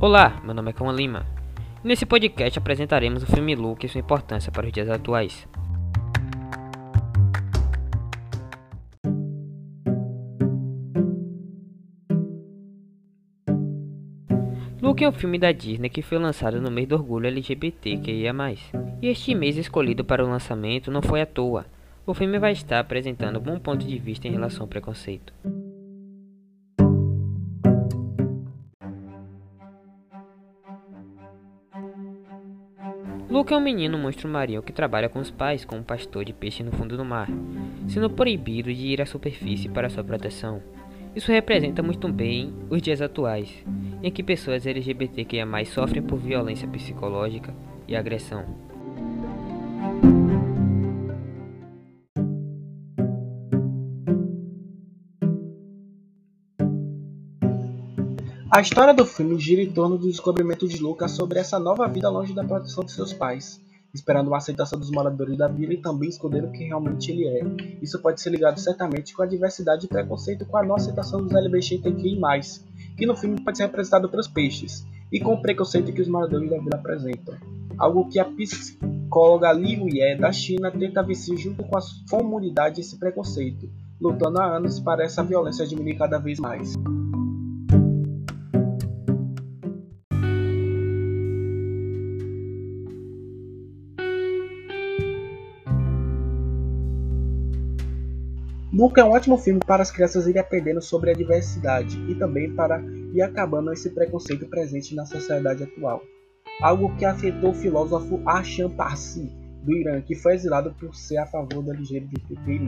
Olá, meu nome é Cão Lima. Nesse podcast apresentaremos o filme Luke e sua importância para os dias atuais. Luke é um filme da Disney que foi lançado no mês do orgulho LGBTQIA+. E este mês escolhido para o lançamento não foi à toa. O filme vai estar apresentando um bom ponto de vista em relação ao preconceito. Luke é um menino monstro marinho que trabalha com os pais como pastor de peixe no fundo do mar, sendo proibido de ir à superfície para sua proteção. Isso representa muito bem os dias atuais, em que pessoas LGBTQIA+, sofrem por violência psicológica e agressão. A história do filme gira em torno do descobrimento de Lucas sobre essa nova vida longe da proteção de seus pais, esperando a aceitação dos moradores da vila e também escondendo quem realmente ele é. Isso pode ser ligado certamente com a diversidade e preconceito com a não aceitação dos LGBTQI+, que no filme pode ser representado pelos peixes, e com o preconceito que os moradores da vila apresentam. Algo que a psicóloga Liu Ye da China tenta vencer junto com a comunidade esse preconceito, lutando há anos para essa violência diminuir cada vez mais. Luca é um ótimo filme para as crianças irem aprendendo sobre a diversidade e também para ir acabando esse preconceito presente na sociedade atual. Algo que afetou o filósofo Asham Parsi, do Irã, que foi exilado por ser a favor do LGBTQI+.